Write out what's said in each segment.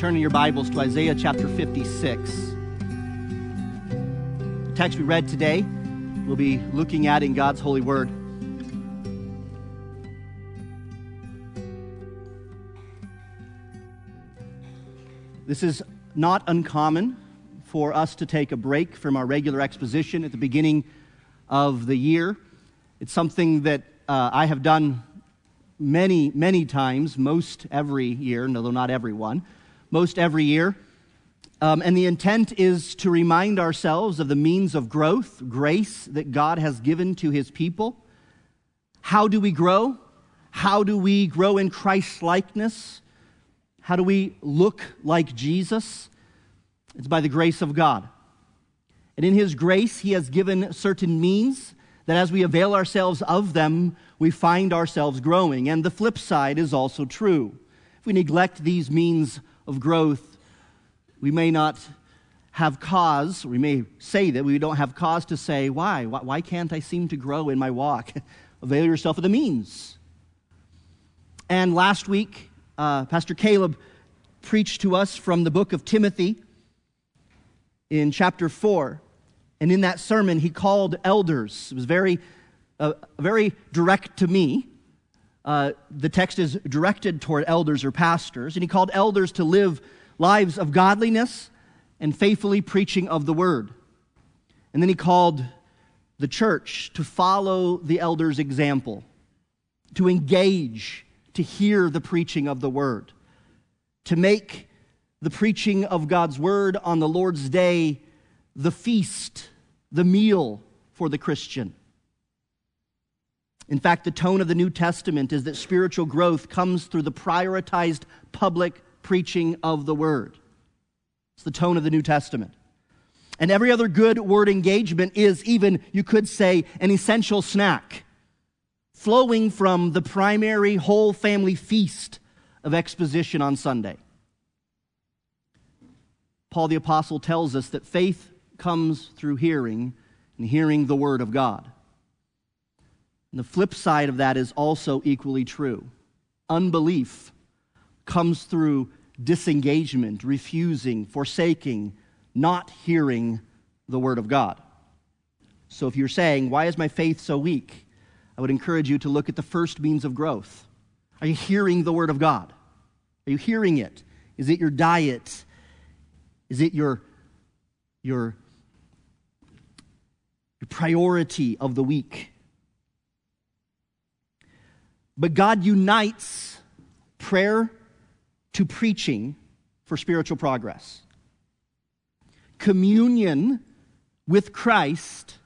turn in your Bibles to Isaiah chapter 56. The text we read today, we'll be looking at in God's holy word. This is not uncommon for us to take a break from our regular exposition at the beginning of the year. It's something that uh, I have done many, many times, most every year, although not every one, most every year. Um, and the intent is to remind ourselves of the means of growth, grace that God has given to his people. How do we grow? How do we grow in Christ's likeness? How do we look like Jesus? It's by the grace of God. And in his grace, he has given certain means that as we avail ourselves of them, we find ourselves growing. And the flip side is also true. If we neglect these means of growth, we may not have cause, we may say that we don't have cause to say, why? Why can't I seem to grow in my walk? Avail yourself of the means. And last week, uh, Pastor Caleb preached to us from the book of Timothy in chapter 4. And in that sermon, he called elders. It was very, uh, very direct to me. Uh, the text is directed toward elders or pastors. And he called elders to live lives of godliness and faithfully preaching of the word. And then he called the church to follow the elders' example, to engage, to hear the preaching of the word, to make the preaching of God's word on the Lord's day the feast, the meal for the Christian. In fact, the tone of the New Testament is that spiritual growth comes through the prioritized public preaching of the word. It's the tone of the New Testament. And every other good word engagement is even, you could say, an essential snack, flowing from the primary whole family feast of exposition on Sunday. Paul the Apostle tells us that faith comes through hearing, and hearing the Word of God. And the flip side of that is also equally true. Unbelief comes through disengagement, refusing, forsaking, not hearing the Word of God. So if you're saying, Why is my faith so weak? I would encourage you to look at the first means of growth. Are you hearing the Word of God? Are you hearing it? Is it your diet? Is it your, your, your priority of the week? But God unites prayer to preaching for spiritual progress. Communion with Christ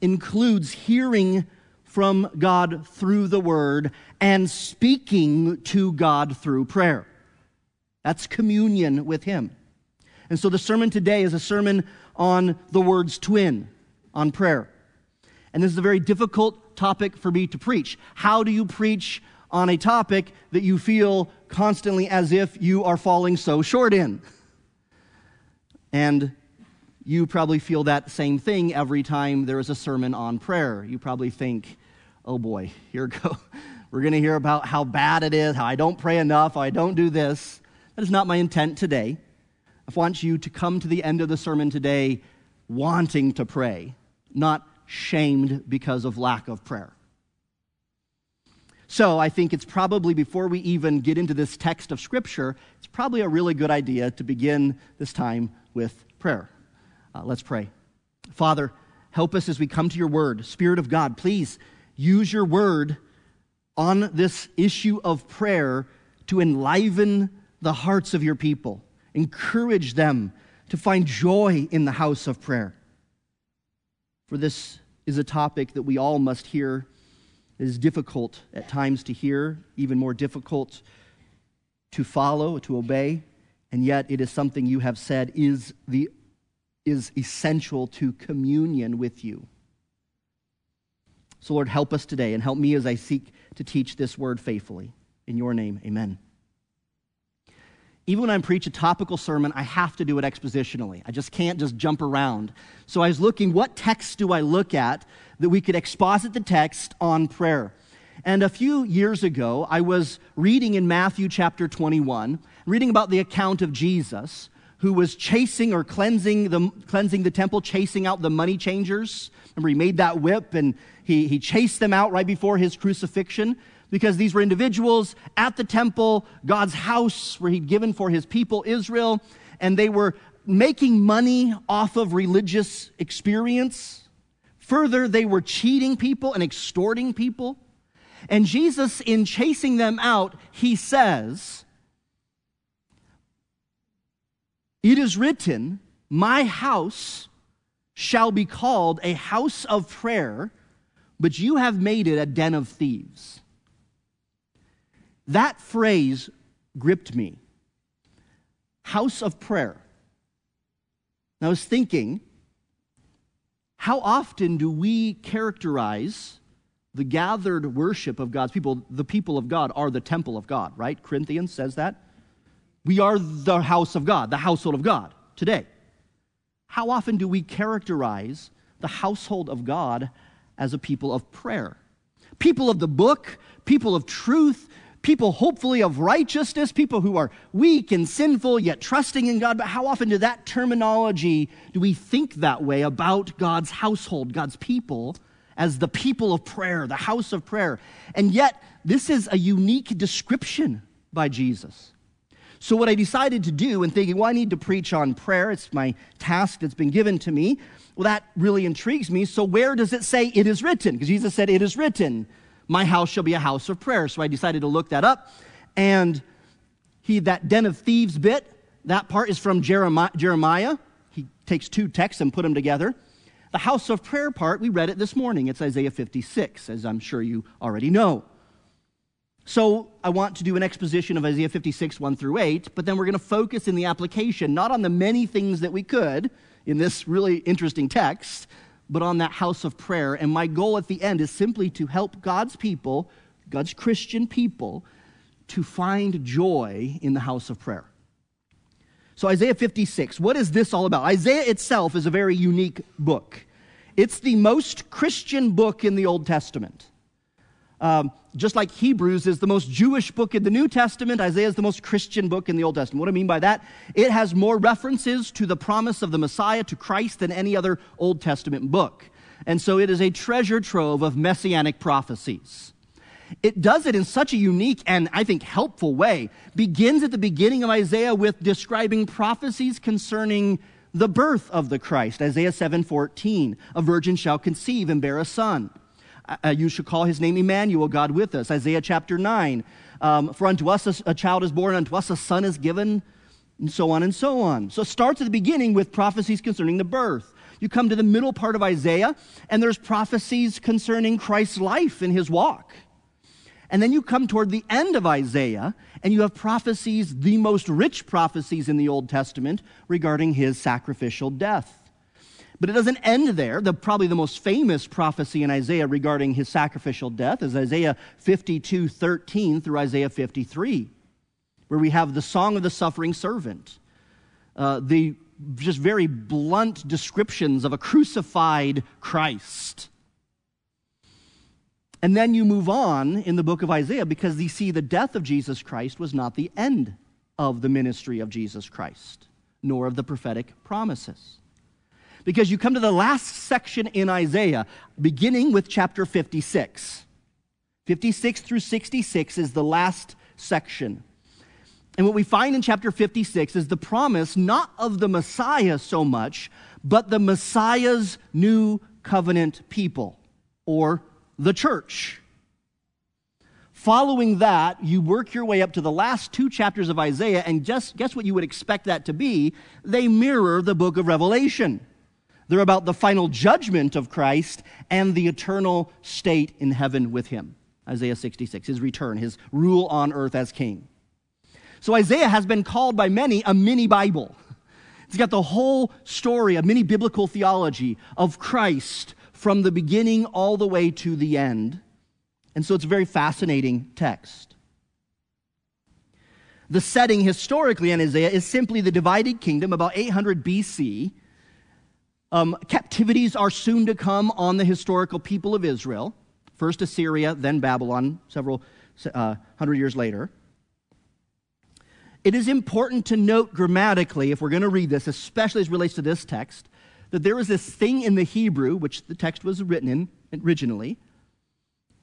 includes hearing from God through the Word and speaking to God through prayer. That's communion with Him. And so the sermon today is a sermon on the words twin, on prayer. And this is a very difficult topic for me to preach. How do you preach on a topic that you feel constantly as if you are falling so short in? And you probably feel that same thing every time there is a sermon on prayer. You probably think, oh boy, here go. We're going to hear about how bad it is, how I don't pray enough, how I don't do this. That is not my intent today. I want you to come to the end of the sermon today wanting to pray, not shamed because of lack of prayer. So I think it's probably, before we even get into this text of Scripture, it's probably a really good idea to begin this time with prayer. Uh, let's pray. Father, help us as we come to your word. Spirit of God, please use your word on this issue of prayer to enliven the hearts of your people. Encourage them to find joy in the house of prayer. For this is a topic that we all must hear. It is difficult at times to hear, even more difficult to follow, to obey, and yet it is something you have said is, the, is essential to communion with you. So, Lord, help us today and help me as I seek to teach this word faithfully. In your name, amen even when I preach a topical sermon, I have to do it expositionally. I just can't just jump around. So I was looking, what text do I look at that we could exposit the text on prayer? And a few years ago, I was reading in Matthew chapter 21, reading about the account of Jesus who was chasing or cleansing the, cleansing the temple, chasing out the money changers. Remember, he made that whip and he, he chased them out right before his crucifixion because these were individuals at the temple, God's house where he'd given for his people Israel, and they were making money off of religious experience. Further, they were cheating people and extorting people. And Jesus, in chasing them out, he says, It is written, My house shall be called a house of prayer, but you have made it a den of thieves. That phrase gripped me. House of prayer. And I was thinking, how often do we characterize the gathered worship of God's people? The people of God are the temple of God, right? Corinthians says that. We are the house of God, the household of God today. How often do we characterize the household of God as a people of prayer? People of the book, people of truth, people hopefully of righteousness, people who are weak and sinful yet trusting in God. But how often do that terminology, do we think that way about God's household, God's people, as the people of prayer, the house of prayer? And yet, this is a unique description by Jesus. So, what I decided to do, and thinking, well, I need to preach on prayer, it's my task that's been given to me. Well, that really intrigues me. So, where does it say it is written? Because Jesus said, It is written my house shall be a house of prayer. So I decided to look that up. And he, that den of thieves bit, that part is from Jeremiah. Jeremiah. He takes two texts and put them together. The house of prayer part, we read it this morning. It's Isaiah 56, as I'm sure you already know. So I want to do an exposition of Isaiah 56, 1 through 8, but then we're going to focus in the application, not on the many things that we could in this really interesting text, but on that house of prayer. And my goal at the end is simply to help God's people, God's Christian people, to find joy in the house of prayer. So, Isaiah 56, what is this all about? Isaiah itself is a very unique book. It's the most Christian book in the Old Testament. Um, just like Hebrews is the most Jewish book in the New Testament, Isaiah is the most Christian book in the Old Testament. What do I mean by that? It has more references to the promise of the Messiah, to Christ, than any other Old Testament book. And so it is a treasure trove of messianic prophecies. It does it in such a unique and I think helpful way. Begins at the beginning of Isaiah with describing prophecies concerning the birth of the Christ. Isaiah 7:14, a virgin shall conceive and bear a son. Uh, uh, you should call his name Emmanuel, God with us. Isaiah chapter 9. Um, For unto us a, a child is born, unto us a son is given, and so on and so on. So it starts at the beginning with prophecies concerning the birth. You come to the middle part of Isaiah, and there's prophecies concerning Christ's life and his walk. And then you come toward the end of Isaiah, and you have prophecies, the most rich prophecies in the Old Testament, regarding his sacrificial death. But it doesn't end there. The, probably the most famous prophecy in Isaiah regarding his sacrificial death is Isaiah 52 13 through Isaiah 53, where we have the song of the suffering servant, uh, the just very blunt descriptions of a crucified Christ. And then you move on in the book of Isaiah because you see the death of Jesus Christ was not the end of the ministry of Jesus Christ, nor of the prophetic promises because you come to the last section in Isaiah, beginning with chapter 56. 56 through 66 is the last section. And what we find in chapter 56 is the promise not of the Messiah so much, but the Messiah's new covenant people, or the church. Following that, you work your way up to the last two chapters of Isaiah, and just guess what you would expect that to be? They mirror the book of Revelation. They're about the final judgment of Christ and the eternal state in heaven with him. Isaiah 66, his return, his rule on earth as king. So Isaiah has been called by many a mini Bible. It's got the whole story, a mini biblical theology of Christ from the beginning all the way to the end. And so it's a very fascinating text. The setting historically in Isaiah is simply the divided kingdom about 800 BC um, captivities are soon to come on the historical people of Israel. First Assyria, then Babylon, several uh, hundred years later. It is important to note grammatically, if we're going to read this, especially as it relates to this text, that there is this thing in the Hebrew, which the text was written in originally,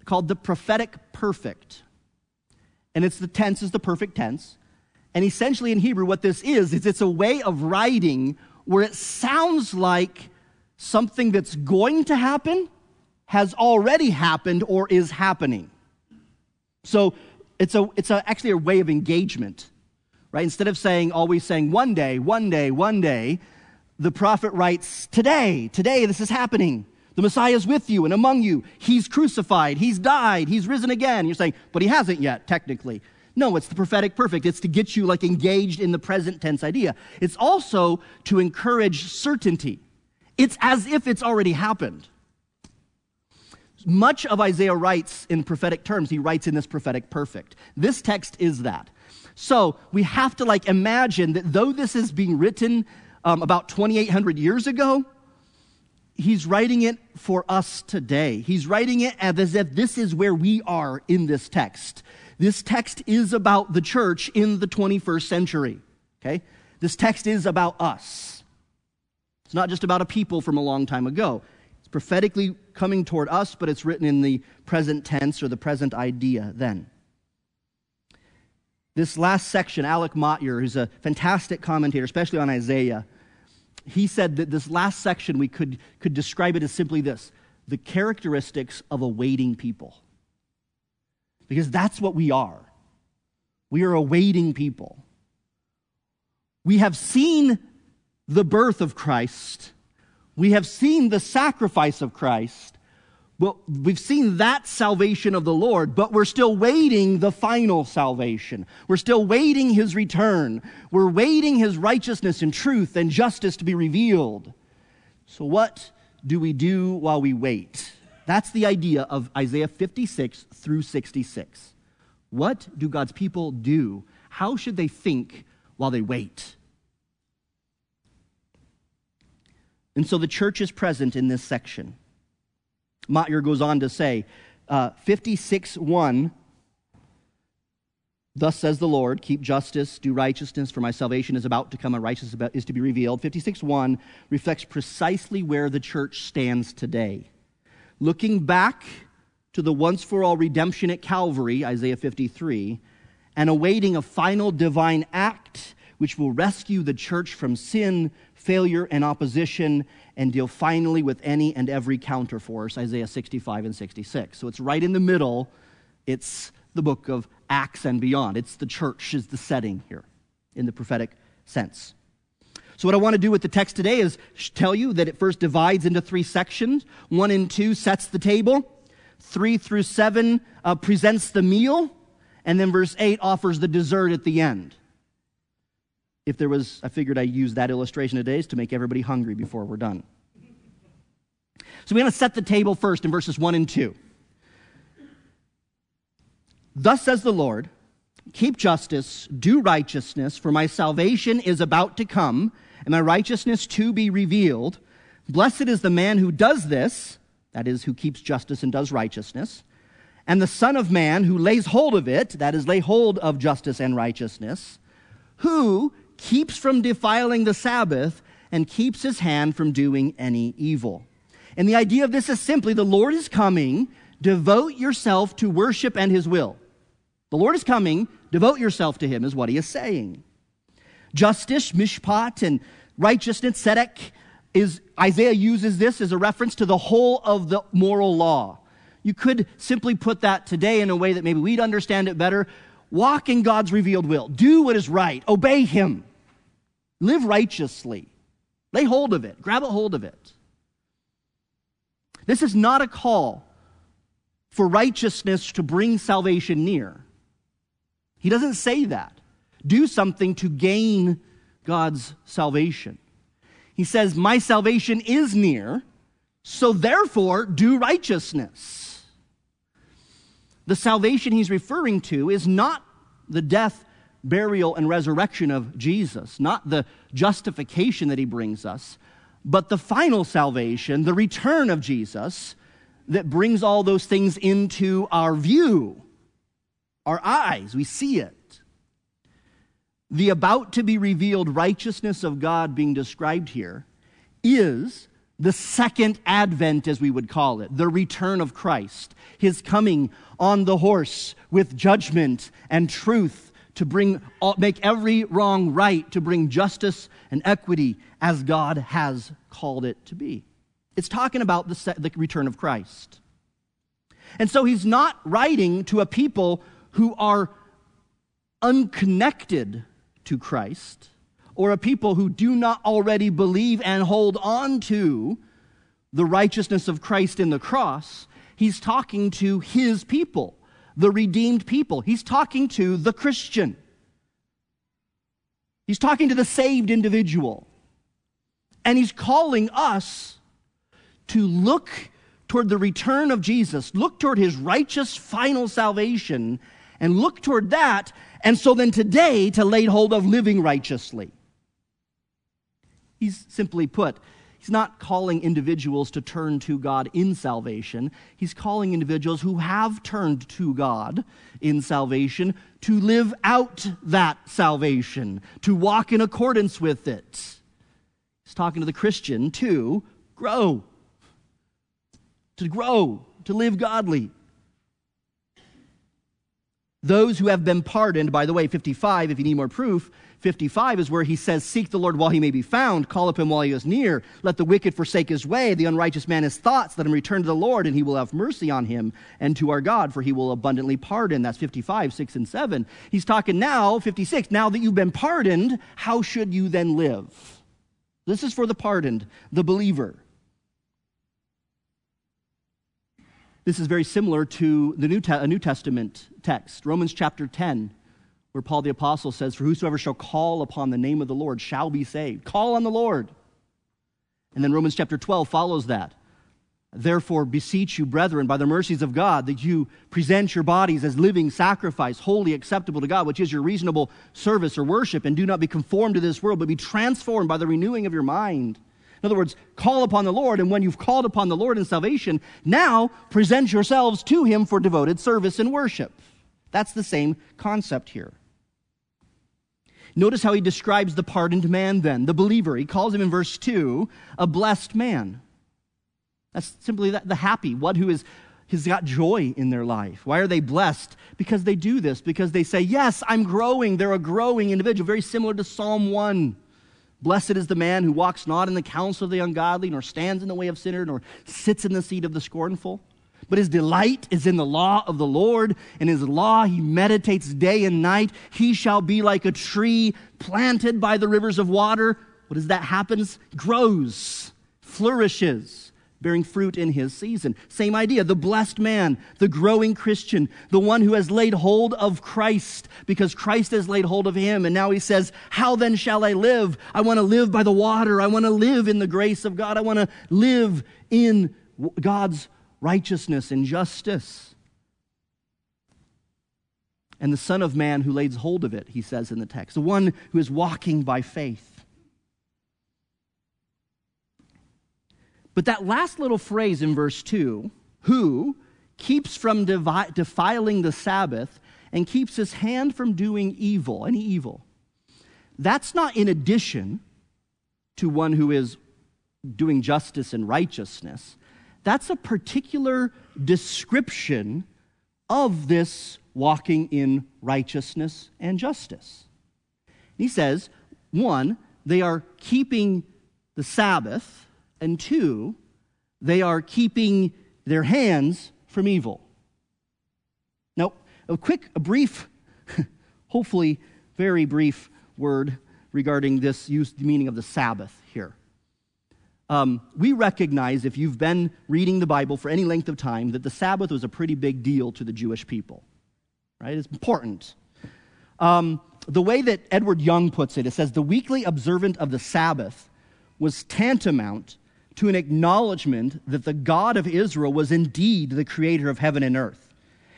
called the prophetic perfect. And it's the tense is the perfect tense. And essentially in Hebrew, what this is, is it's a way of writing where it sounds like something that's going to happen has already happened or is happening. So it's, a, it's a, actually a way of engagement, right? Instead of saying, always saying one day, one day, one day, the prophet writes, today, today this is happening. The Messiah is with you and among you. He's crucified. He's died. He's risen again. You're saying, but he hasn't yet, technically. No, it's the prophetic perfect. It's to get you like engaged in the present tense idea. It's also to encourage certainty. It's as if it's already happened. Much of Isaiah writes in prophetic terms. He writes in this prophetic perfect. This text is that. So we have to like imagine that though this is being written um, about 2,800 years ago, he's writing it for us today. He's writing it as if this is where we are in this text. This text is about the church in the 21st century. Okay? This text is about us. It's not just about a people from a long time ago. It's prophetically coming toward us, but it's written in the present tense or the present idea then. This last section, Alec Motyer, who's a fantastic commentator, especially on Isaiah, he said that this last section we could, could describe it as simply this the characteristics of a waiting people. Because that's what we are. We are a waiting people. We have seen the birth of Christ, we have seen the sacrifice of Christ, well, we've seen that salvation of the Lord, but we're still waiting the final salvation. We're still waiting his return. We're waiting his righteousness and truth and justice to be revealed. So, what do we do while we wait? That's the idea of Isaiah 56 through 66. What do God's people do? How should they think while they wait? And so the church is present in this section. Motyer goes on to say, uh, 56 1 Thus says the Lord, keep justice, do righteousness, for my salvation is about to come, and righteousness is to be revealed. 56 1 reflects precisely where the church stands today. Looking back to the once for all redemption at Calvary, Isaiah 53, and awaiting a final divine act which will rescue the church from sin, failure, and opposition, and deal finally with any and every counterforce, Isaiah 65 and 66. So it's right in the middle. It's the book of Acts and beyond. It's the church is the setting here in the prophetic sense. So, what I want to do with the text today is tell you that it first divides into three sections. One and two sets the table, three through seven uh, presents the meal, and then verse eight offers the dessert at the end if there was, I figured I'd use that illustration today to make everybody hungry before we're done. So we're going to set the table first in verses 1 and 2. Thus says the Lord, keep justice, do righteousness, for my salvation is about to come, and my righteousness to be revealed. Blessed is the man who does this, that is, who keeps justice and does righteousness, and the Son of Man who lays hold of it, that is, lay hold of justice and righteousness, who keeps from defiling the Sabbath, and keeps his hand from doing any evil. And the idea of this is simply the Lord is coming, devote yourself to worship and his will. The Lord is coming, devote yourself to him, is what he is saying. Justice, mishpat, and righteousness, tzedek, is Isaiah uses this as a reference to the whole of the moral law. You could simply put that today in a way that maybe we'd understand it better. Walk in God's revealed will. Do what is right. Obey him. Live righteously. Lay hold of it. Grab a hold of it. This is not a call for righteousness to bring salvation near. He doesn't say that. Do something to gain God's salvation. He says, My salvation is near, so therefore do righteousness. The salvation he's referring to is not the death burial, and resurrection of Jesus, not the justification that he brings us, but the final salvation, the return of Jesus, that brings all those things into our view, our eyes. We see it. The about to be revealed righteousness of God being described here is the second advent, as we would call it, the return of Christ, his coming on the horse with judgment and truth to bring, make every wrong right, to bring justice and equity as God has called it to be. It's talking about the, the return of Christ. And so he's not writing to a people who are unconnected to Christ or a people who do not already believe and hold on to the righteousness of Christ in the cross. He's talking to his people, the redeemed people. He's talking to the Christian. He's talking to the saved individual. And he's calling us to look toward the return of Jesus, look toward his righteous final salvation, and look toward that and so then today, to lay hold of living righteously. He's simply put, he's not calling individuals to turn to God in salvation. He's calling individuals who have turned to God in salvation to live out that salvation, to walk in accordance with it. He's talking to the Christian to grow, to grow, to live godly. Those who have been pardoned, by the way, 55, if you need more proof, 55 is where he says, Seek the Lord while he may be found, call up him while he is near. Let the wicked forsake his way, the unrighteous man his thoughts. Let him return to the Lord, and he will have mercy on him and to our God, for he will abundantly pardon. That's 55, 6 and 7. He's talking now, 56, now that you've been pardoned, how should you then live? This is for the pardoned, the believer. This is very similar to the New, Te- a New Testament text, Romans chapter 10, where Paul the Apostle says, For whosoever shall call upon the name of the Lord shall be saved. Call on the Lord. And then Romans chapter 12 follows that. Therefore, beseech you, brethren, by the mercies of God, that you present your bodies as living sacrifice, wholly acceptable to God, which is your reasonable service or worship, and do not be conformed to this world, but be transformed by the renewing of your mind in other words, call upon the Lord, and when you've called upon the Lord in salvation, now present yourselves to Him for devoted service and worship. That's the same concept here. Notice how he describes the pardoned man then, the believer. He calls him in verse 2 a blessed man. That's simply the happy, one who is has got joy in their life. Why are they blessed? Because they do this, because they say, Yes, I'm growing. They're a growing individual, very similar to Psalm 1. Blessed is the man who walks not in the counsel of the ungodly, nor stands in the way of sinners, nor sits in the seat of the scornful. But his delight is in the law of the Lord, and his law he meditates day and night. He shall be like a tree planted by the rivers of water. What does that happens? Grows, flourishes bearing fruit in his season. Same idea. The blessed man, the growing Christian, the one who has laid hold of Christ because Christ has laid hold of him. And now he says, How then shall I live? I want to live by the water. I want to live in the grace of God. I want to live in God's righteousness and justice. And the Son of Man who lays hold of it, he says in the text, the one who is walking by faith. But that last little phrase in verse 2, who keeps from devi- defiling the Sabbath and keeps his hand from doing evil, any evil, that's not in addition to one who is doing justice and righteousness. That's a particular description of this walking in righteousness and justice. He says, one, they are keeping the Sabbath and two, they are keeping their hands from evil. Now, a quick, a brief, hopefully very brief word regarding this use, the meaning of the Sabbath here. Um, we recognize, if you've been reading the Bible for any length of time, that the Sabbath was a pretty big deal to the Jewish people. Right? It's important. Um, the way that Edward Young puts it, it says the weekly observance of the Sabbath was tantamount to an acknowledgement that the God of Israel was indeed the creator of heaven and earth,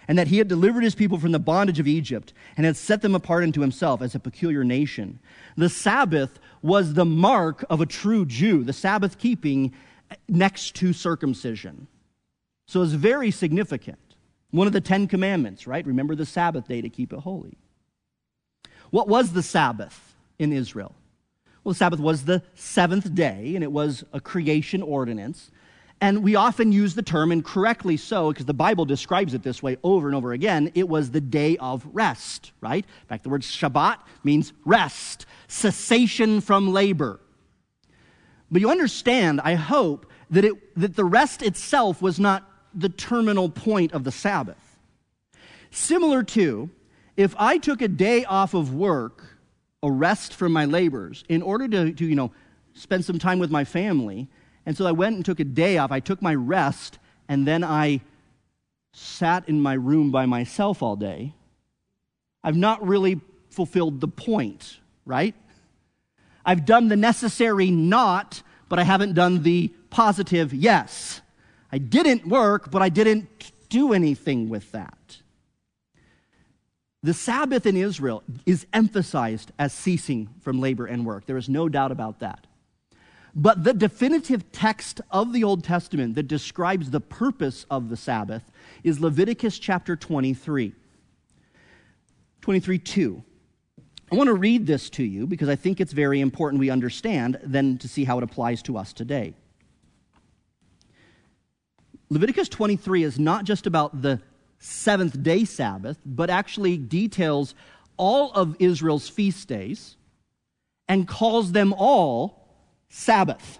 and that he had delivered his people from the bondage of Egypt and had set them apart unto himself as a peculiar nation. The Sabbath was the mark of a true Jew, the Sabbath keeping next to circumcision. So it's very significant. One of the Ten Commandments, right? Remember the Sabbath day to keep it holy. What was the Sabbath in Israel? Well, the Sabbath was the seventh day, and it was a creation ordinance. And we often use the term, and correctly so, because the Bible describes it this way over and over again. It was the day of rest, right? In fact, the word Shabbat means rest, cessation from labor. But you understand, I hope, that, it, that the rest itself was not the terminal point of the Sabbath. Similar to if I took a day off of work, a rest from my labors, in order to, to you know, spend some time with my family, and so I went and took a day off, I took my rest, and then I sat in my room by myself all day, I've not really fulfilled the point, right? I've done the necessary not, but I haven't done the positive yes. I didn't work, but I didn't do anything with that. The Sabbath in Israel is emphasized as ceasing from labor and work. There is no doubt about that. But the definitive text of the Old Testament that describes the purpose of the Sabbath is Leviticus chapter 23. 23 2. I want to read this to you because I think it's very important we understand, then to see how it applies to us today. Leviticus 23 is not just about the seventh day Sabbath, but actually details all of Israel's feast days and calls them all Sabbath.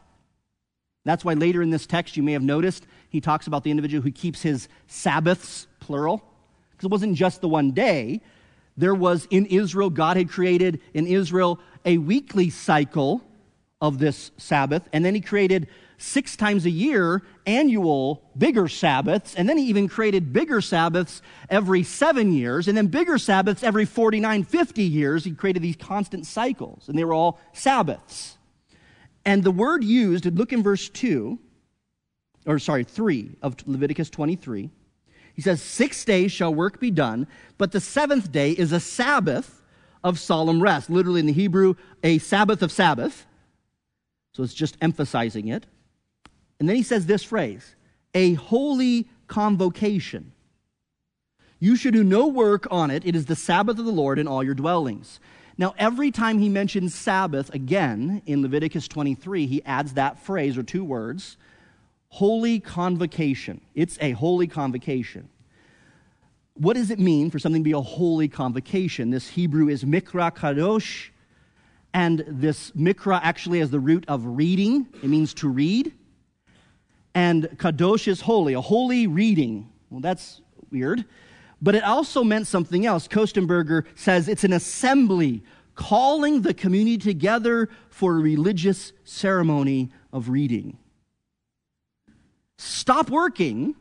That's why later in this text, you may have noticed, he talks about the individual who keeps his Sabbaths, plural, because it wasn't just the one day. There was in Israel, God had created in Israel a weekly cycle of this Sabbath, and then he created six times a year annual bigger Sabbaths, and then he even created bigger Sabbaths every seven years, and then bigger Sabbaths every 49, 50 years. He created these constant cycles, and they were all Sabbaths. And the word used, look in verse 2, or sorry, 3 of Leviticus 23. He says, Six days shall work be done, but the seventh day is a Sabbath of solemn rest. Literally in the Hebrew, a Sabbath of Sabbath. So it's just emphasizing it. And then he says this phrase a holy convocation. You should do no work on it. It is the Sabbath of the Lord in all your dwellings. Now, every time he mentions Sabbath again in Leviticus 23, he adds that phrase or two words holy convocation. It's a holy convocation. What does it mean for something to be a holy convocation? This Hebrew is mikra kadosh, and this mikra actually has the root of reading. It means to read and kadosh is holy, a holy reading. Well, that's weird. But it also meant something else. Kostenberger says it's an assembly calling the community together for a religious ceremony of reading. Stop working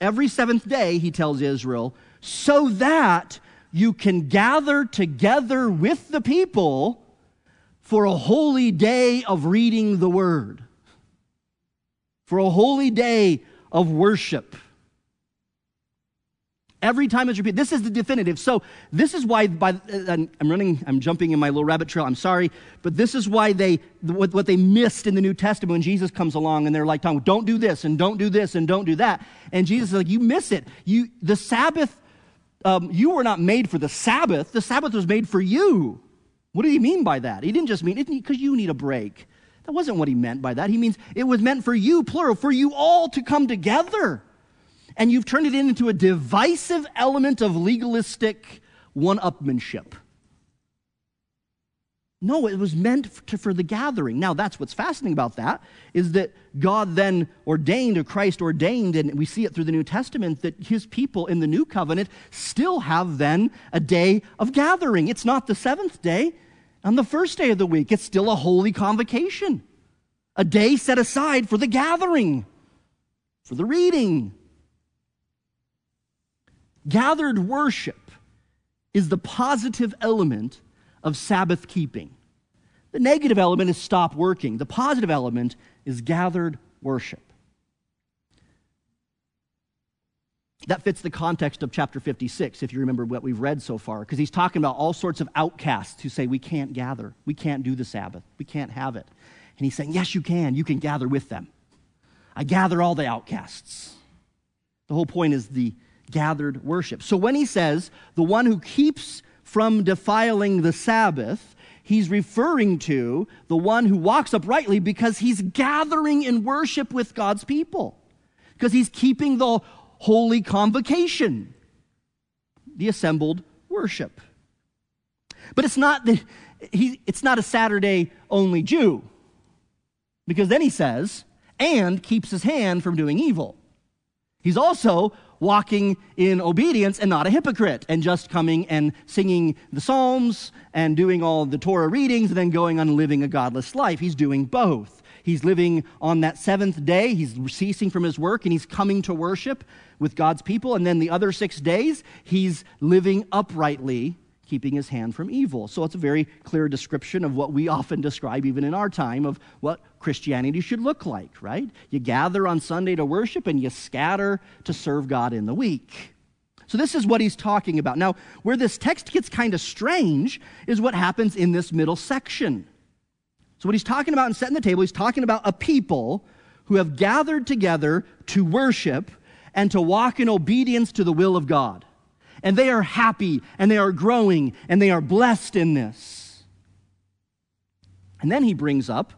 every seventh day, he tells Israel, so that you can gather together with the people for a holy day of reading the word for a holy day of worship. Every time it's repeated. This is the definitive. So this is why. By uh, I'm running. I'm jumping in my little rabbit trail. I'm sorry, but this is why they what, what they missed in the New Testament when Jesus comes along and they're like, "Don't do this and don't do this and don't do that." And Jesus is like, "You miss it. You the Sabbath. Um, you were not made for the Sabbath. The Sabbath was made for you." What did he mean by that? He didn't just mean it because you need a break. That wasn't what he meant by that. He means it was meant for you, plural, for you all to come together. And you've turned it into a divisive element of legalistic one upmanship. No, it was meant to, for the gathering. Now, that's what's fascinating about that is that God then ordained, or Christ ordained, and we see it through the New Testament, that his people in the new covenant still have then a day of gathering. It's not the seventh day, on the first day of the week. It's still a holy convocation, a day set aside for the gathering, for the reading. Gathered worship is the positive element of Sabbath keeping. The negative element is stop working. The positive element is gathered worship. That fits the context of chapter 56, if you remember what we've read so far, because he's talking about all sorts of outcasts who say, We can't gather. We can't do the Sabbath. We can't have it. And he's saying, Yes, you can. You can gather with them. I gather all the outcasts. The whole point is the gathered worship. So when he says, the one who keeps from defiling the Sabbath, he's referring to the one who walks uprightly because he's gathering in worship with God's people, because he's keeping the holy convocation, the assembled worship. But it's not, the, he, it's not a Saturday only Jew, because then he says, and keeps his hand from doing evil. He's also walking in obedience and not a hypocrite and just coming and singing the Psalms and doing all the Torah readings and then going on living a godless life. He's doing both. He's living on that seventh day, he's ceasing from his work and he's coming to worship with God's people. And then the other six days, he's living uprightly keeping his hand from evil. So it's a very clear description of what we often describe, even in our time, of what Christianity should look like, right? You gather on Sunday to worship and you scatter to serve God in the week. So, this is what he's talking about. Now, where this text gets kind of strange is what happens in this middle section. So, what he's talking about in setting the table, he's talking about a people who have gathered together to worship and to walk in obedience to the will of God and they are happy and they are growing and they are blessed in this. And then he brings up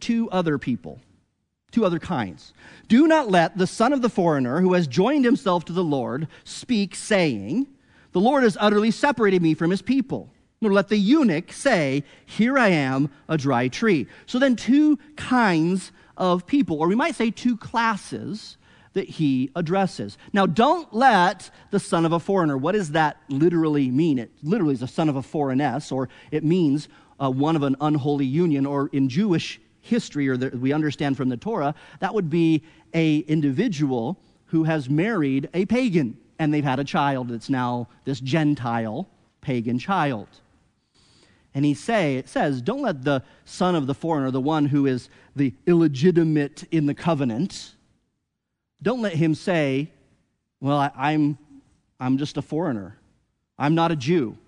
two other people, two other kinds. Do not let the son of the foreigner who has joined himself to the Lord speak, saying, The Lord has utterly separated me from his people. Nor let the eunuch say, Here I am, a dry tree. So then, two kinds of people, or we might say two classes that he addresses. Now, don't let the son of a foreigner, what does that literally mean? It literally is a son of a foreignness, or it means uh, one of an unholy union, or in Jewish history, or the, we understand from the Torah, that would be a individual who has married a pagan, and they've had a child that's now this Gentile pagan child. And he say, it says, don't let the son of the foreigner, the one who is the illegitimate in the covenant, don't let him say, Well, I, I'm, I'm just a foreigner. I'm not a Jew.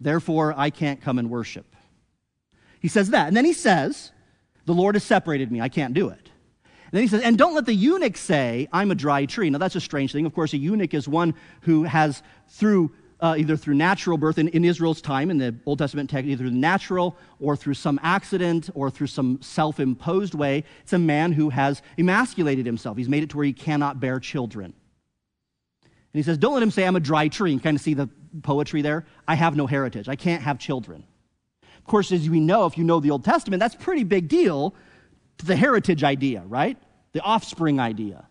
Therefore, I can't come and worship. He says that. And then he says, The Lord has separated me. I can't do it. And then he says, And don't let the eunuch say, I'm a dry tree. Now, that's a strange thing. Of course, a eunuch is one who has, through uh, either through natural birth in, in, Israel's time, in the Old Testament text, either natural or through some accident or through some self imposed way. It's a man who has emasculated himself. He's made it to where he cannot bear children. And he says, Don't let him say, I'm a dry tree. You kind of see the poetry there. I have no heritage. I can't have children. Of course, as we know, if you know the Old Testament, that's pretty big deal to the heritage idea, right? The offspring idea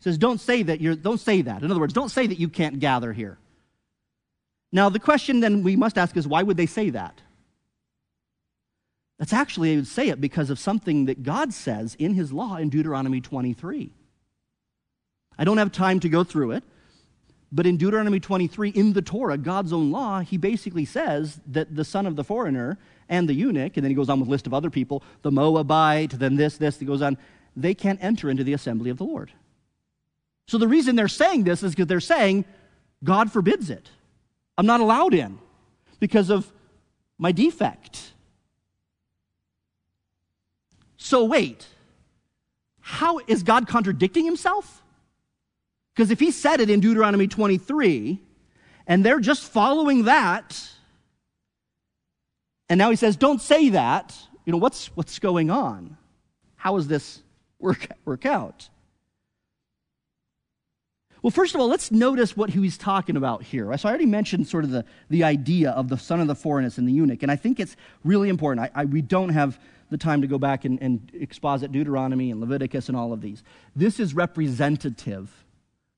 says, don't say that you're, don't say that. In other words, don't say that you can't gather here. Now, the question then we must ask is why would they say that? That's actually, they would say it because of something that God says in his law in Deuteronomy 23. I don't have time to go through it, but in Deuteronomy 23, in the Torah, God's own law, he basically says that the son of the foreigner and the eunuch, and then he goes on with a list of other people, the Moabite, then this, this, he goes on, they can't enter into the assembly of the Lord. So the reason they're saying this is because they're saying, God forbids it. I'm not allowed in because of my defect. So wait, how is God contradicting himself? Because if he said it in Deuteronomy 23 and they're just following that, and now he says, don't say that, you know, what's, what's going on? How does this work, work out? Well, first of all, let's notice what he's talking about here. So I already mentioned sort of the, the idea of the son of the foreignness and the eunuch, and I think it's really important. I, I, we don't have the time to go back and, and exposit Deuteronomy and Leviticus and all of these. This is representative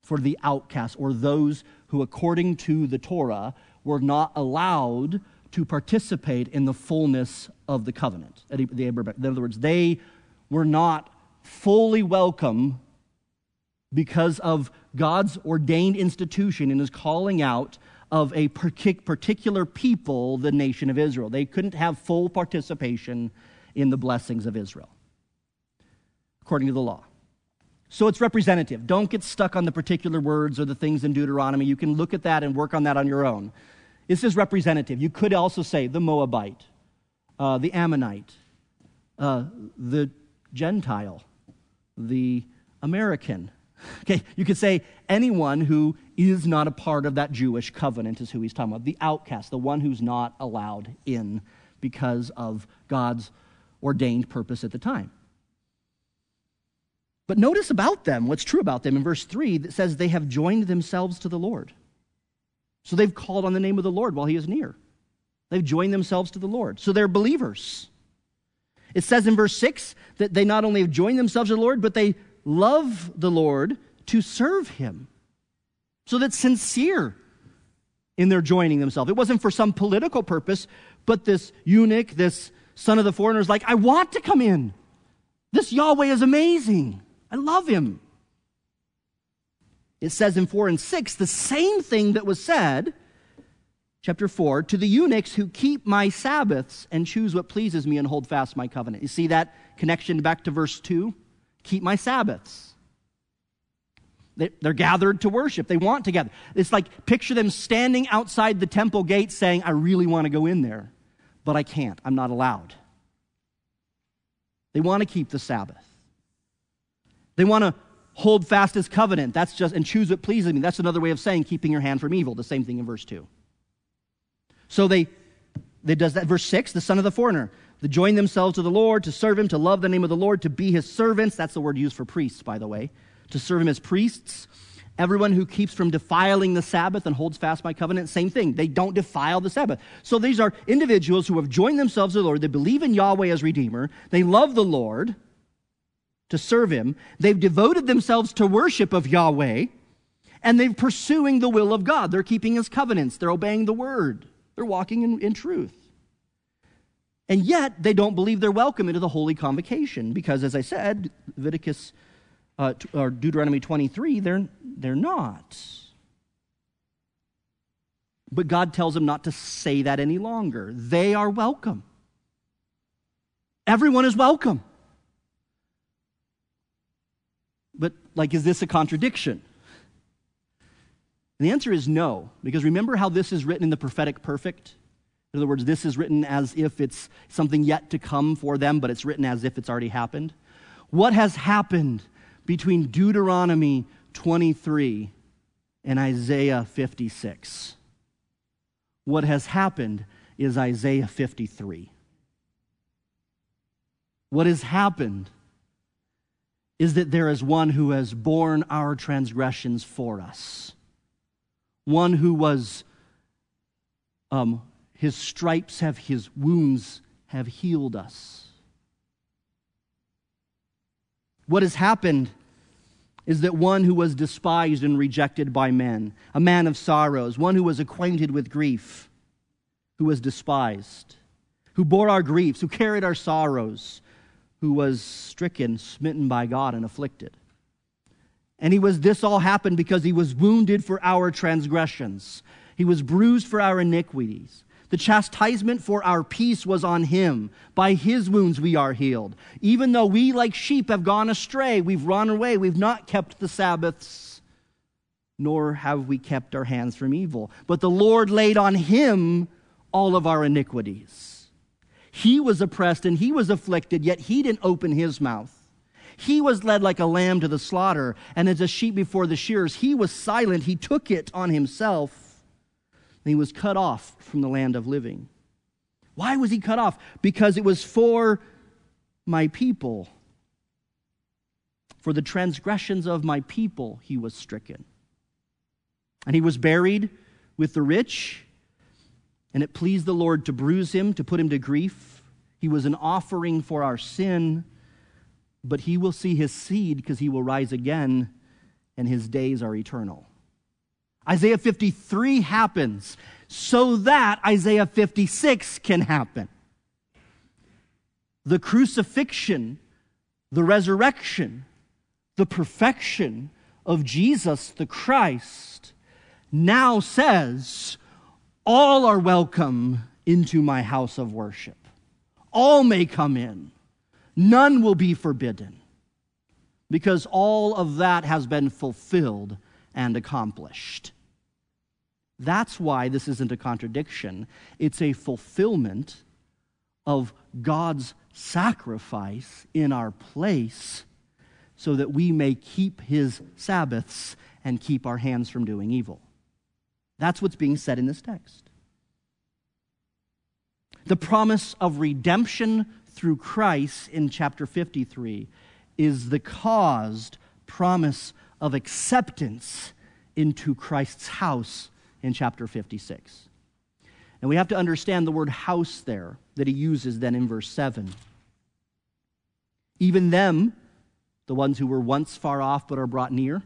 for the outcasts or those who, according to the Torah, were not allowed to participate in the fullness of the covenant. In other words, they were not fully welcome because of God's ordained institution and his calling out of a particular people, the nation of Israel. They couldn't have full participation in the blessings of Israel, according to the law. So it's representative. Don't get stuck on the particular words or the things in Deuteronomy. You can look at that and work on that on your own. This is representative. You could also say the Moabite, uh, the Ammonite, uh, the Gentile, the American, Okay, you could say anyone who is not a part of that Jewish covenant is who he's talking about. The outcast, the one who's not allowed in because of God's ordained purpose at the time. But notice about them, what's true about them in verse 3 that says they have joined themselves to the Lord. So they've called on the name of the Lord while he is near. They've joined themselves to the Lord. So they're believers. It says in verse 6 that they not only have joined themselves to the Lord, but they love the Lord to serve him. So that's sincere in their joining themselves. It wasn't for some political purpose, but this eunuch, this son of the foreigner, is like, I want to come in. This Yahweh is amazing. I love him. It says in 4 and 6 the same thing that was said, chapter 4, to the eunuchs who keep my Sabbaths and choose what pleases me and hold fast my covenant. You see that connection back to verse 2? Keep my Sabbaths. They're gathered to worship. They want to gather. It's like picture them standing outside the temple gate saying, I really want to go in there, but I can't. I'm not allowed. They want to keep the Sabbath. They want to hold fast his covenant. That's just, and choose what pleases me. That's another way of saying keeping your hand from evil. The same thing in verse 2. So they, they does that. Verse 6, the son of the foreigner. They join themselves to the Lord, to serve him, to love the name of the Lord, to be his servants. That's the word used for priests, by the way to serve him as priests. Everyone who keeps from defiling the Sabbath and holds fast my covenant, same thing. They don't defile the Sabbath. So these are individuals who have joined themselves to the Lord. They believe in Yahweh as Redeemer. They love the Lord to serve him. They've devoted themselves to worship of Yahweh. And they're pursuing the will of God. They're keeping his covenants. They're obeying the word. They're walking in, in truth. And yet, they don't believe they're welcome into the holy convocation because, as I said, Leviticus uh, or Deuteronomy 23, they're, they're not. But God tells them not to say that any longer. They are welcome. Everyone is welcome. But, like, is this a contradiction? And the answer is no, because remember how this is written in the prophetic perfect? In other words, this is written as if it's something yet to come for them, but it's written as if it's already happened. What has happened between Deuteronomy 23 and Isaiah 56. What has happened is Isaiah 53. What has happened is that there is one who has borne our transgressions for us, one who was, um, his stripes have, his wounds have healed us. What has happened is that one who was despised and rejected by men, a man of sorrows, one who was acquainted with grief, who was despised, who bore our griefs, who carried our sorrows, who was stricken, smitten by God, and afflicted. And he was, this all happened because he was wounded for our transgressions. He was bruised for our iniquities. The chastisement for our peace was on him. By his wounds we are healed. Even though we, like sheep, have gone astray, we've run away, we've not kept the Sabbaths, nor have we kept our hands from evil. But the Lord laid on him all of our iniquities. He was oppressed and he was afflicted, yet he didn't open his mouth. He was led like a lamb to the slaughter, and as a sheep before the shearers, he was silent. He took it on himself and he was cut off from the land of living. Why was he cut off? Because it was for my people. For the transgressions of my people, he was stricken. And he was buried with the rich, and it pleased the Lord to bruise him, to put him to grief. He was an offering for our sin, but he will see his seed because he will rise again, and his days are eternal. Isaiah 53 happens so that Isaiah 56 can happen. The crucifixion, the resurrection, the perfection of Jesus the Christ now says, All are welcome into my house of worship. All may come in, none will be forbidden, because all of that has been fulfilled and accomplished. That's why this isn't a contradiction. It's a fulfillment of God's sacrifice in our place so that we may keep his Sabbaths and keep our hands from doing evil. That's what's being said in this text. The promise of redemption through Christ in chapter 53 is the caused promise of acceptance into Christ's house in chapter 56. And we have to understand the word house there that he uses then in verse 7. Even them, the ones who were once far off but are brought near,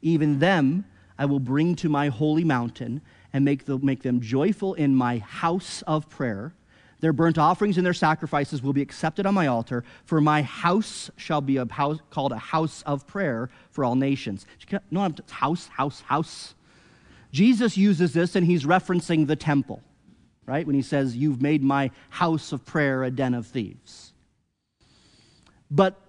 even them I will bring to my holy mountain and make, the, make them joyful in my house of prayer. Their burnt offerings and their sacrifices will be accepted on my altar, for my house shall be a house, called a house of prayer for all nations. No, house, house, house. Jesus uses this and he's referencing the temple, right? When he says, You've made my house of prayer a den of thieves. But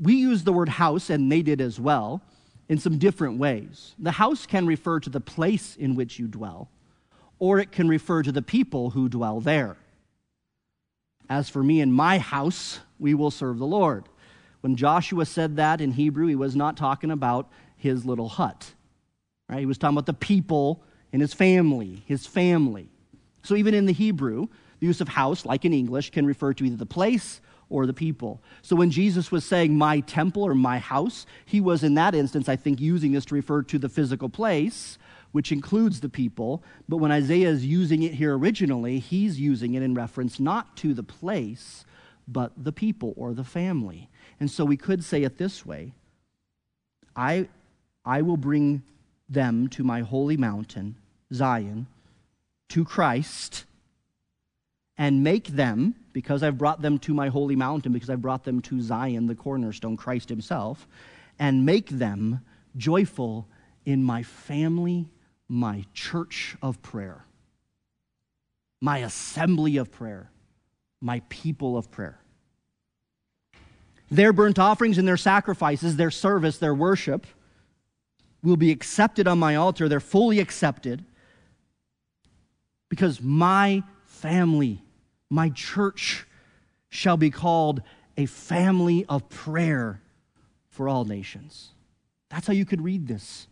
we use the word house, and they did as well, in some different ways. The house can refer to the place in which you dwell, or it can refer to the people who dwell there. As for me and my house, we will serve the Lord. When Joshua said that in Hebrew, he was not talking about his little hut. Right? He was talking about the people and his family, his family. So even in the Hebrew, the use of house, like in English, can refer to either the place or the people. So when Jesus was saying my temple or my house, he was in that instance, I think, using this to refer to the physical place, which includes the people. But when Isaiah is using it here originally, he's using it in reference not to the place, but the people or the family. And so we could say it this way I, I will bring them to my holy mountain, Zion, to Christ and make them, because I've brought them to my holy mountain, because I've brought them to Zion, the cornerstone, Christ Himself, and make them joyful in my family, my church of prayer, my assembly of prayer, my people of prayer. Their burnt offerings and their sacrifices, their service, their worship will be accepted on my altar. They're fully accepted because my family my church shall be called a family of prayer for all nations. That's how you could read this.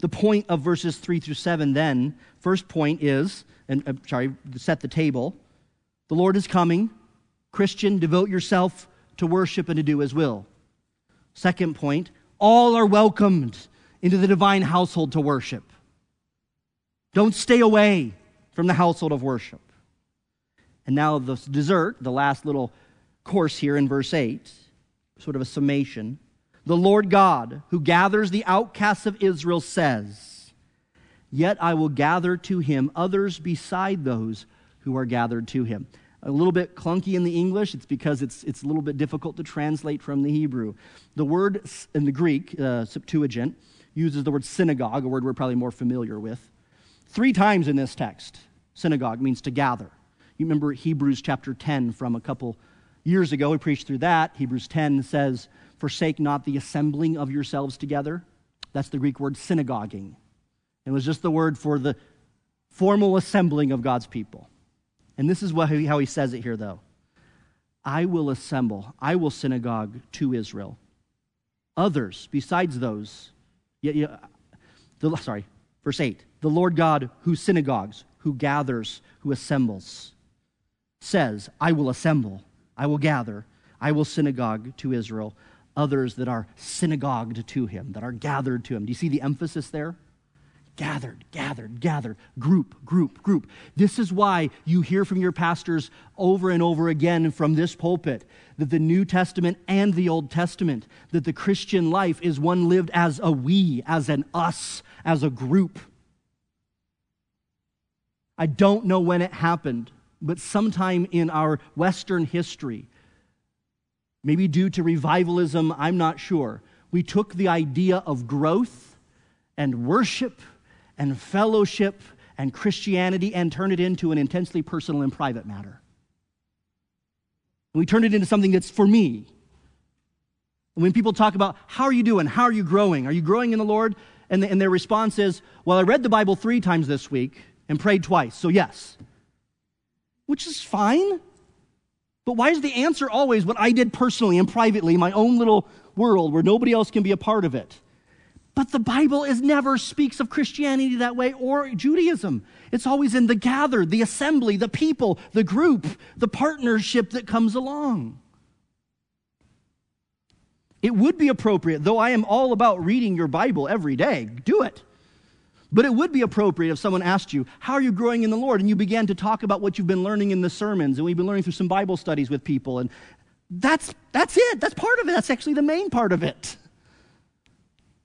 The point of verses 3 through 7, then, first point is, and uh, sorry, set the table. The Lord is coming. Christian, devote yourself to worship and to do his will. Second point, all are welcomed into the divine household to worship. Don't stay away from the household of worship. And now, the dessert, the last little course here in verse 8, sort of a summation. The Lord God, who gathers the outcasts of Israel, says, Yet I will gather to him others beside those who are gathered to him. A little bit clunky in the English, it's because it's, it's a little bit difficult to translate from the Hebrew. The word in the Greek, uh, Septuagint, uses the word synagogue, a word we're probably more familiar with. Three times in this text, synagogue means to gather. You remember Hebrews chapter 10 from a couple years ago. We preached through that. Hebrews 10 says, Forsake not the assembling of yourselves together. That's the Greek word synagoguing. It was just the word for the formal assembling of God's people. And this is what, how he says it here, though I will assemble, I will synagogue to Israel. Others besides those, yeah, yeah, the, sorry, verse 8 the Lord God who synagogues, who gathers, who assembles, says, I will assemble, I will gather, I will synagogue to Israel others that are synagogued to him, that are gathered to him. Do you see the emphasis there? Gathered, gathered, gathered, group, group, group. This is why you hear from your pastors over and over again from this pulpit that the New Testament and the Old Testament, that the Christian life is one lived as a we, as an us, as a group. I don't know when it happened, but sometime in our Western history, maybe due to revivalism, I'm not sure, we took the idea of growth and worship and fellowship and Christianity and turned it into an intensely personal and private matter. we turned it into something that's for me. When people talk about, how are you doing? How are you growing? Are you growing in the Lord? And, the, and their response is, well, I read the Bible three times this week and prayed twice. So, yes. Which is fine. But why is the answer always what I did personally and privately, my own little world where nobody else can be a part of it? But the Bible is never speaks of Christianity that way or Judaism. It's always in the gathered, the assembly, the people, the group, the partnership that comes along. It would be appropriate, though I am all about reading your Bible every day, do it. But it would be appropriate if someone asked you, How are you growing in the Lord? And you began to talk about what you've been learning in the sermons, and we've been learning through some Bible studies with people. And that's, that's it. That's part of it. That's actually the main part of it.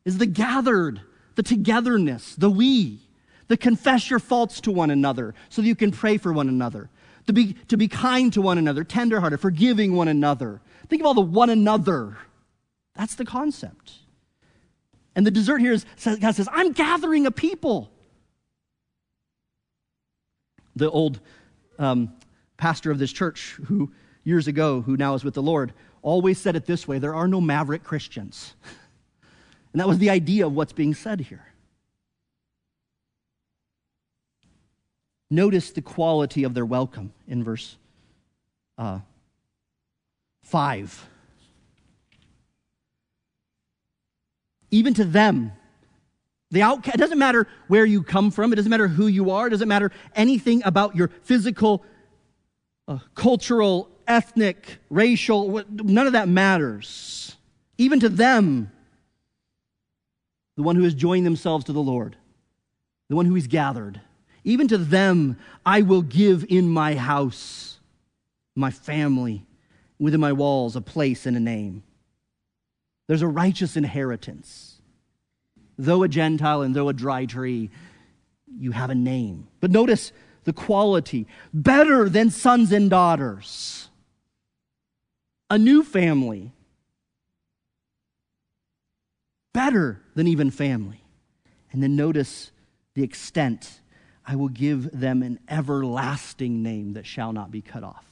Is the gathered, the togetherness, the we, the confess your faults to one another so that you can pray for one another, to be, to be kind to one another, tenderhearted, forgiving one another. Think of all the one another. That's the concept. And the dessert here is God says, I'm gathering a people. The old um, pastor of this church, who years ago, who now is with the Lord, always said it this way there are no maverick Christians. And that was the idea of what's being said here. Notice the quality of their welcome in verse uh, 5. Even to them. The outcast, it doesn't matter where you come from, it doesn't matter who you are, it doesn't matter anything about your physical, uh, cultural, ethnic, racial, none of that matters. Even to them, the one who has joined themselves to the Lord, the one who is gathered, even to them I will give in my house, my family, within my walls, a place and a name. There's a righteous inheritance. Though a Gentile and though a dry tree, you have a name. But notice the quality better than sons and daughters, a new family, better than even family. And then notice the extent I will give them an everlasting name that shall not be cut off.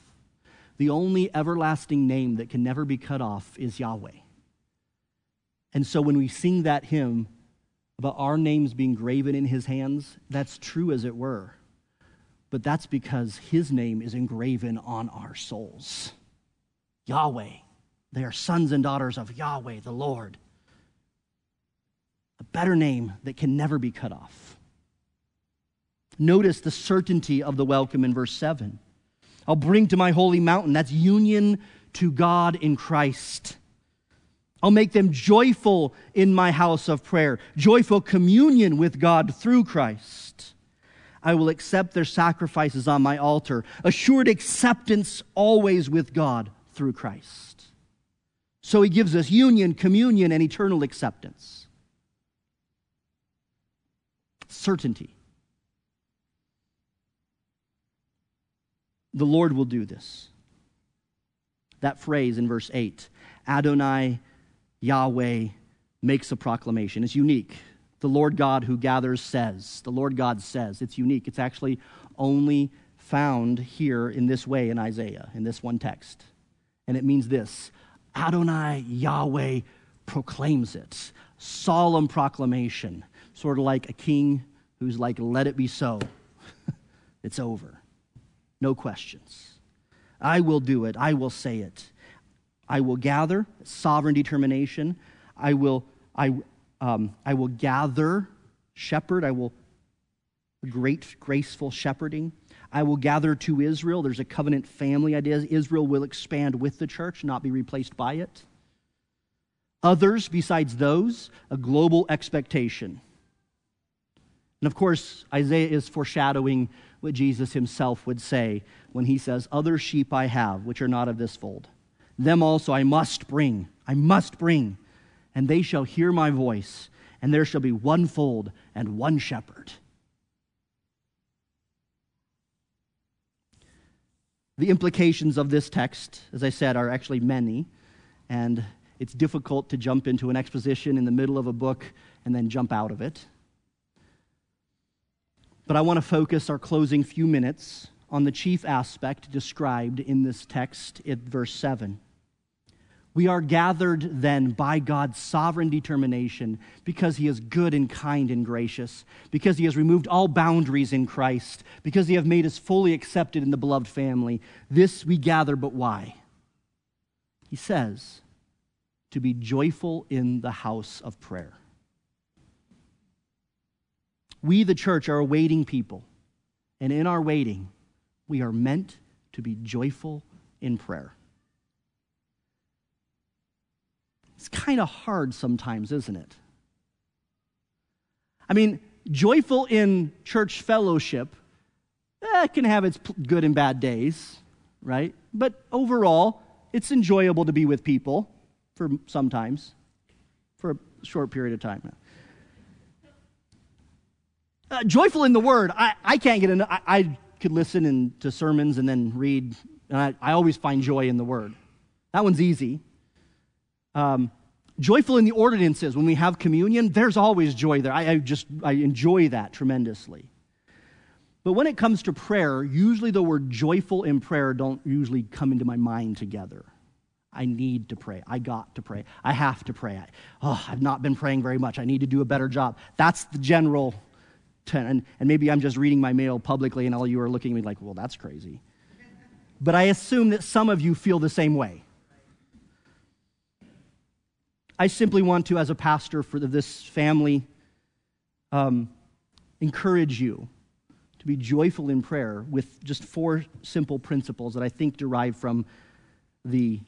The only everlasting name that can never be cut off is Yahweh. And so when we sing that hymn about our names being graven in his hands, that's true as it were. But that's because his name is engraven on our souls. Yahweh. They are sons and daughters of Yahweh, the Lord. A better name that can never be cut off. Notice the certainty of the welcome in verse 7. I'll bring to my holy mountain. That's union to God in Christ. I'll make them joyful in my house of prayer, joyful communion with God through Christ. I will accept their sacrifices on my altar, assured acceptance always with God through Christ. So he gives us union, communion, and eternal acceptance. Certainty. The Lord will do this. That phrase in verse 8 Adonai Yahweh makes a proclamation. It's unique. The Lord God who gathers says. The Lord God says. It's unique. It's actually only found here in this way in Isaiah, in this one text. And it means this Adonai Yahweh proclaims it. Solemn proclamation, sort of like a king who's like, let it be so. it's over. No questions. I will do it. I will say it. I will gather, sovereign determination. I will, I, um, I will gather, shepherd. I will, great, graceful shepherding. I will gather to Israel. There's a covenant family idea. Israel will expand with the church, not be replaced by it. Others, besides those, a global expectation. And of course, Isaiah is foreshadowing what Jesus himself would say when he says, Other sheep I have, which are not of this fold them also I must bring. I must bring. And they shall hear my voice, and there shall be one fold and one shepherd. The implications of this text, as I said, are actually many, and it's difficult to jump into an exposition in the middle of a book and then jump out of it. But I want to focus our closing few minutes on the chief aspect described in this text in verse 7. We are gathered then by God's sovereign determination because He is good and kind and gracious, because He has removed all boundaries in Christ, because He has made us fully accepted in the beloved family. This we gather, but why? He says, to be joyful in the house of prayer. We, the church, are a waiting people, and in our waiting, we are meant to be joyful in prayer. It's kind of hard sometimes, isn't it? I mean, joyful in church fellowship eh, can have its good and bad days, right? But overall, it's enjoyable to be with people for sometimes, for a short period of time. Uh, joyful in the word. I, I can't get enough. I, I could listen in, to sermons and then read, and I, I always find joy in the word. That one's easy. Um, joyful in the ordinances. When we have communion, there's always joy there. I, I just I enjoy that tremendously. But when it comes to prayer, usually the word joyful in prayer don't usually come into my mind together. I need to pray. I got to pray. I have to pray. I, oh, I've not been praying very much. I need to do a better job. That's the general. And, and maybe I'm just reading my mail publicly, and all you are looking at me like, well, that's crazy. But I assume that some of you feel the same way. I simply want to, as a pastor for this family, um, encourage you to be joyful in prayer with just four simple principles that I think derive from the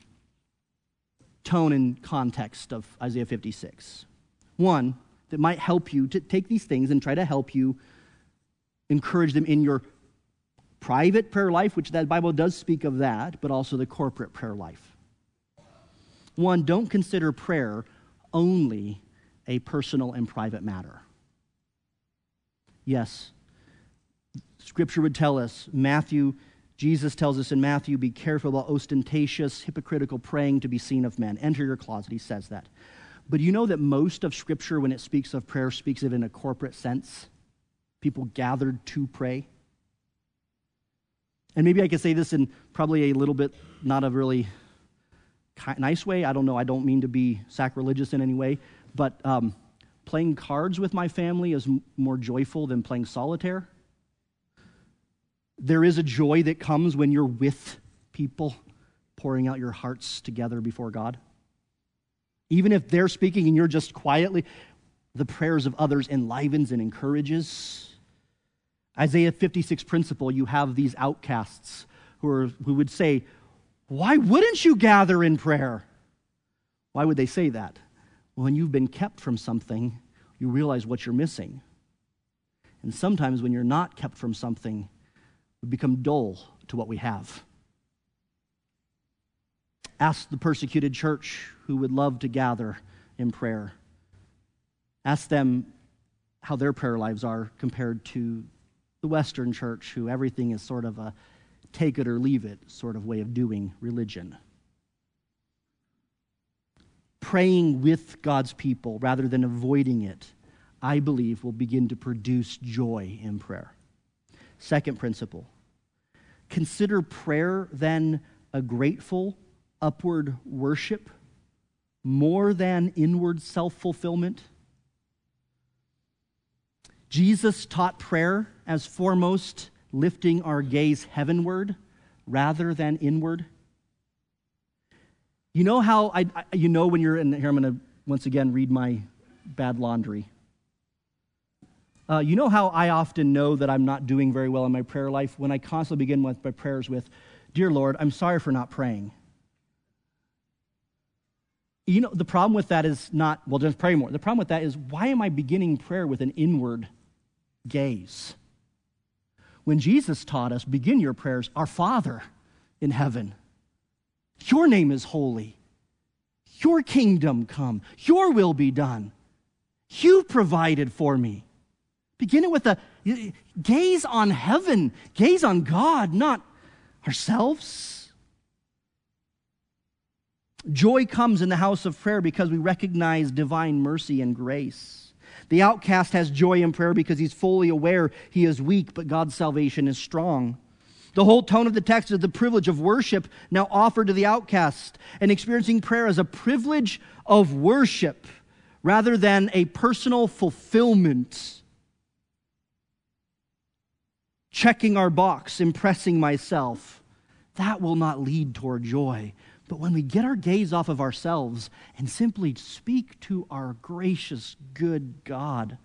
tone and context of Isaiah 56. One, that might help you to take these things and try to help you encourage them in your private prayer life, which that Bible does speak of that, but also the corporate prayer life. One, don't consider prayer only a personal and private matter. Yes, Scripture would tell us, Matthew, Jesus tells us in Matthew, be careful about ostentatious, hypocritical praying to be seen of men. Enter your closet, he says that. But you know that most of Scripture, when it speaks of prayer, speaks of it in a corporate sense? People gathered to pray. And maybe I could say this in probably a little bit, not a really nice way. I don't know. I don't mean to be sacrilegious in any way. But um, playing cards with my family is m- more joyful than playing solitaire. There is a joy that comes when you're with people, pouring out your hearts together before God. Even if they're speaking and you're just quietly, the prayers of others enlivens and encourages. Isaiah 56 principle, you have these outcasts who, are, who would say, why wouldn't you gather in prayer? Why would they say that? Well, When you've been kept from something, you realize what you're missing. And sometimes when you're not kept from something, we become dull to what we have. Ask the persecuted church who would love to gather in prayer. Ask them how their prayer lives are compared to the Western church, who everything is sort of a take it or leave it sort of way of doing religion. Praying with God's people rather than avoiding it, I believe, will begin to produce joy in prayer. Second principle consider prayer then a grateful, upward worship more than inward self fulfillment. Jesus taught prayer as foremost lifting our gaze heavenward rather than inward? You know how I, I you know when you're in here, I'm going to once again read my bad laundry. Uh, you know how I often know that I'm not doing very well in my prayer life when I constantly begin with my prayers with, Dear Lord, I'm sorry for not praying. You know, the problem with that is not, well, just pray more. The problem with that is, why am I beginning prayer with an inward gaze? when Jesus taught us, begin your prayers, Our Father in heaven, your name is holy. Your kingdom come. Your will be done. You provided for me. Begin it with a gaze on heaven, gaze on God, not ourselves. Joy comes in the house of prayer because we recognize divine mercy and grace. The outcast has joy in prayer because he's fully aware he is weak, but God's salvation is strong. The whole tone of the text is the privilege of worship now offered to the outcast and experiencing prayer as a privilege of worship rather than a personal fulfillment. Checking our box, impressing myself, that will not lead toward joy. But when we get our gaze off of ourselves and simply speak to our gracious, good God,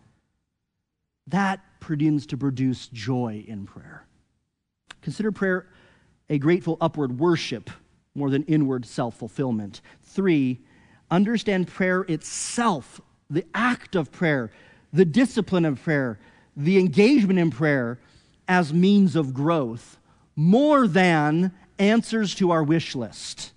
that begins to produce joy in prayer. Consider prayer a grateful upward worship more than inward self fulfillment. Three, understand prayer itself, the act of prayer, the discipline of prayer, the engagement in prayer as means of growth more than answers to our wish list.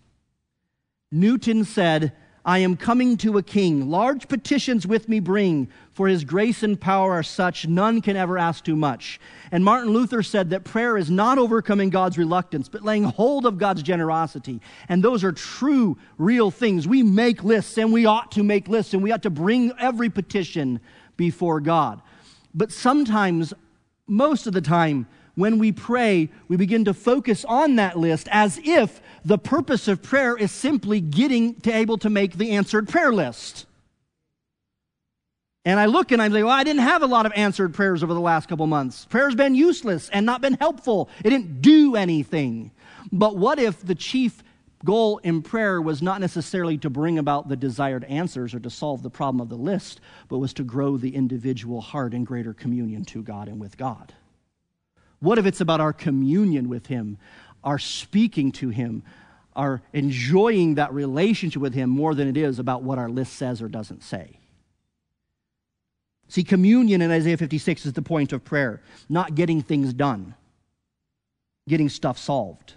Newton said, I am coming to a king. Large petitions with me bring, for his grace and power are such none can ever ask too much. And Martin Luther said that prayer is not overcoming God's reluctance, but laying hold of God's generosity. And those are true, real things. We make lists, and we ought to make lists, and we ought to bring every petition before God. But sometimes, most of the time, when we pray, we begin to focus on that list as if the purpose of prayer is simply getting to able to make the answered prayer list. And I look and I'm like, well, I didn't have a lot of answered prayers over the last couple months. Prayer's been useless and not been helpful. It didn't do anything. But what if the chief goal in prayer was not necessarily to bring about the desired answers or to solve the problem of the list, but was to grow the individual heart in greater communion to God and with God? What if it's about our communion with Him, our speaking to Him, our enjoying that relationship with Him more than it is about what our list says or doesn't say? See, communion in Isaiah 56 is the point of prayer, not getting things done, getting stuff solved.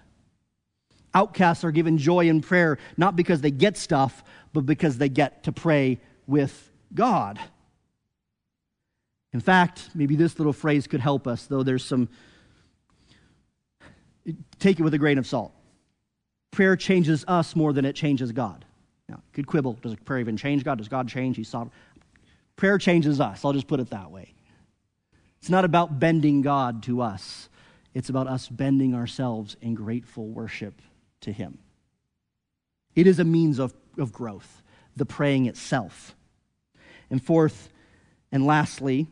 Outcasts are given joy in prayer, not because they get stuff, but because they get to pray with God. In fact, maybe this little phrase could help us, though there's some take it with a grain of salt. Prayer changes us more than it changes God. Now, could quibble. Does prayer even change God? Does God change? He's sovereign. Prayer changes us. I'll just put it that way. It's not about bending God to us, it's about us bending ourselves in grateful worship to Him. It is a means of, of growth, the praying itself. And fourth and lastly,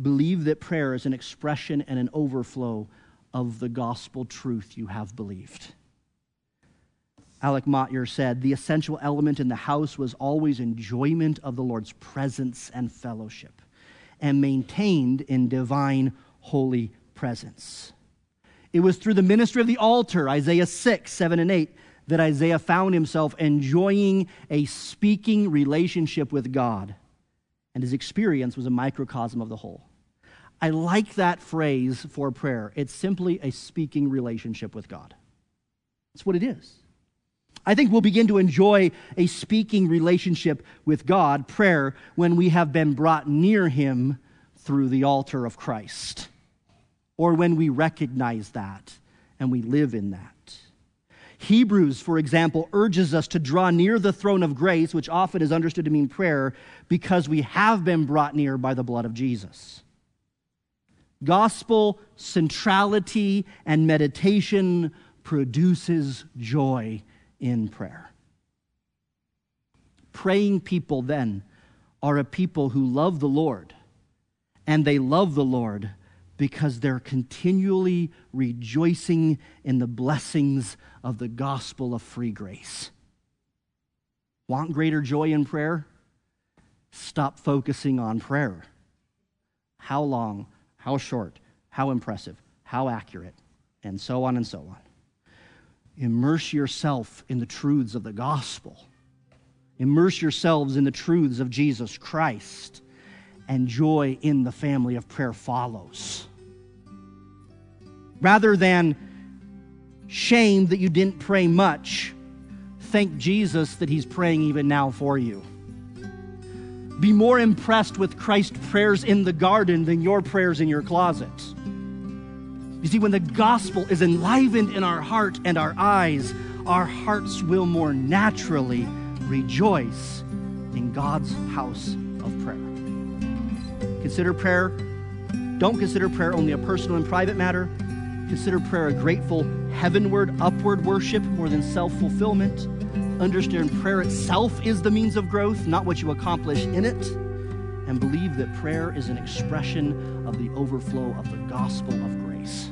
believe that prayer is an expression and an overflow of the gospel truth you have believed. Alec Motyer said, The essential element in the house was always enjoyment of the Lord's presence and fellowship, and maintained in divine holy presence. It was through the ministry of the altar, Isaiah 6, 7, and 8, that Isaiah found himself enjoying a speaking relationship with God, and his experience was a microcosm of the whole. I like that phrase for prayer. It's simply a speaking relationship with God. That's what it is. I think we'll begin to enjoy a speaking relationship with God, prayer, when we have been brought near Him through the altar of Christ, or when we recognize that and we live in that. Hebrews, for example, urges us to draw near the throne of grace, which often is understood to mean prayer, because we have been brought near by the blood of Jesus. Gospel centrality and meditation produces joy in prayer. Praying people then are a people who love the Lord, and they love the Lord because they're continually rejoicing in the blessings of the gospel of free grace. Want greater joy in prayer? Stop focusing on prayer. How long? How short, how impressive, how accurate, and so on and so on. Immerse yourself in the truths of the gospel. Immerse yourselves in the truths of Jesus Christ, and joy in the family of prayer follows. Rather than shame that you didn't pray much, thank Jesus that He's praying even now for you be more impressed with Christ's prayers in the garden than your prayers in your closet. You see, when the gospel is enlivened in our heart and our eyes, our hearts will more naturally rejoice in God's house of prayer. Consider prayer, don't consider prayer only a personal and private matter, Consider prayer a grateful, heavenward, upward worship more than self fulfillment. Understand prayer itself is the means of growth, not what you accomplish in it. And believe that prayer is an expression of the overflow of the gospel of grace.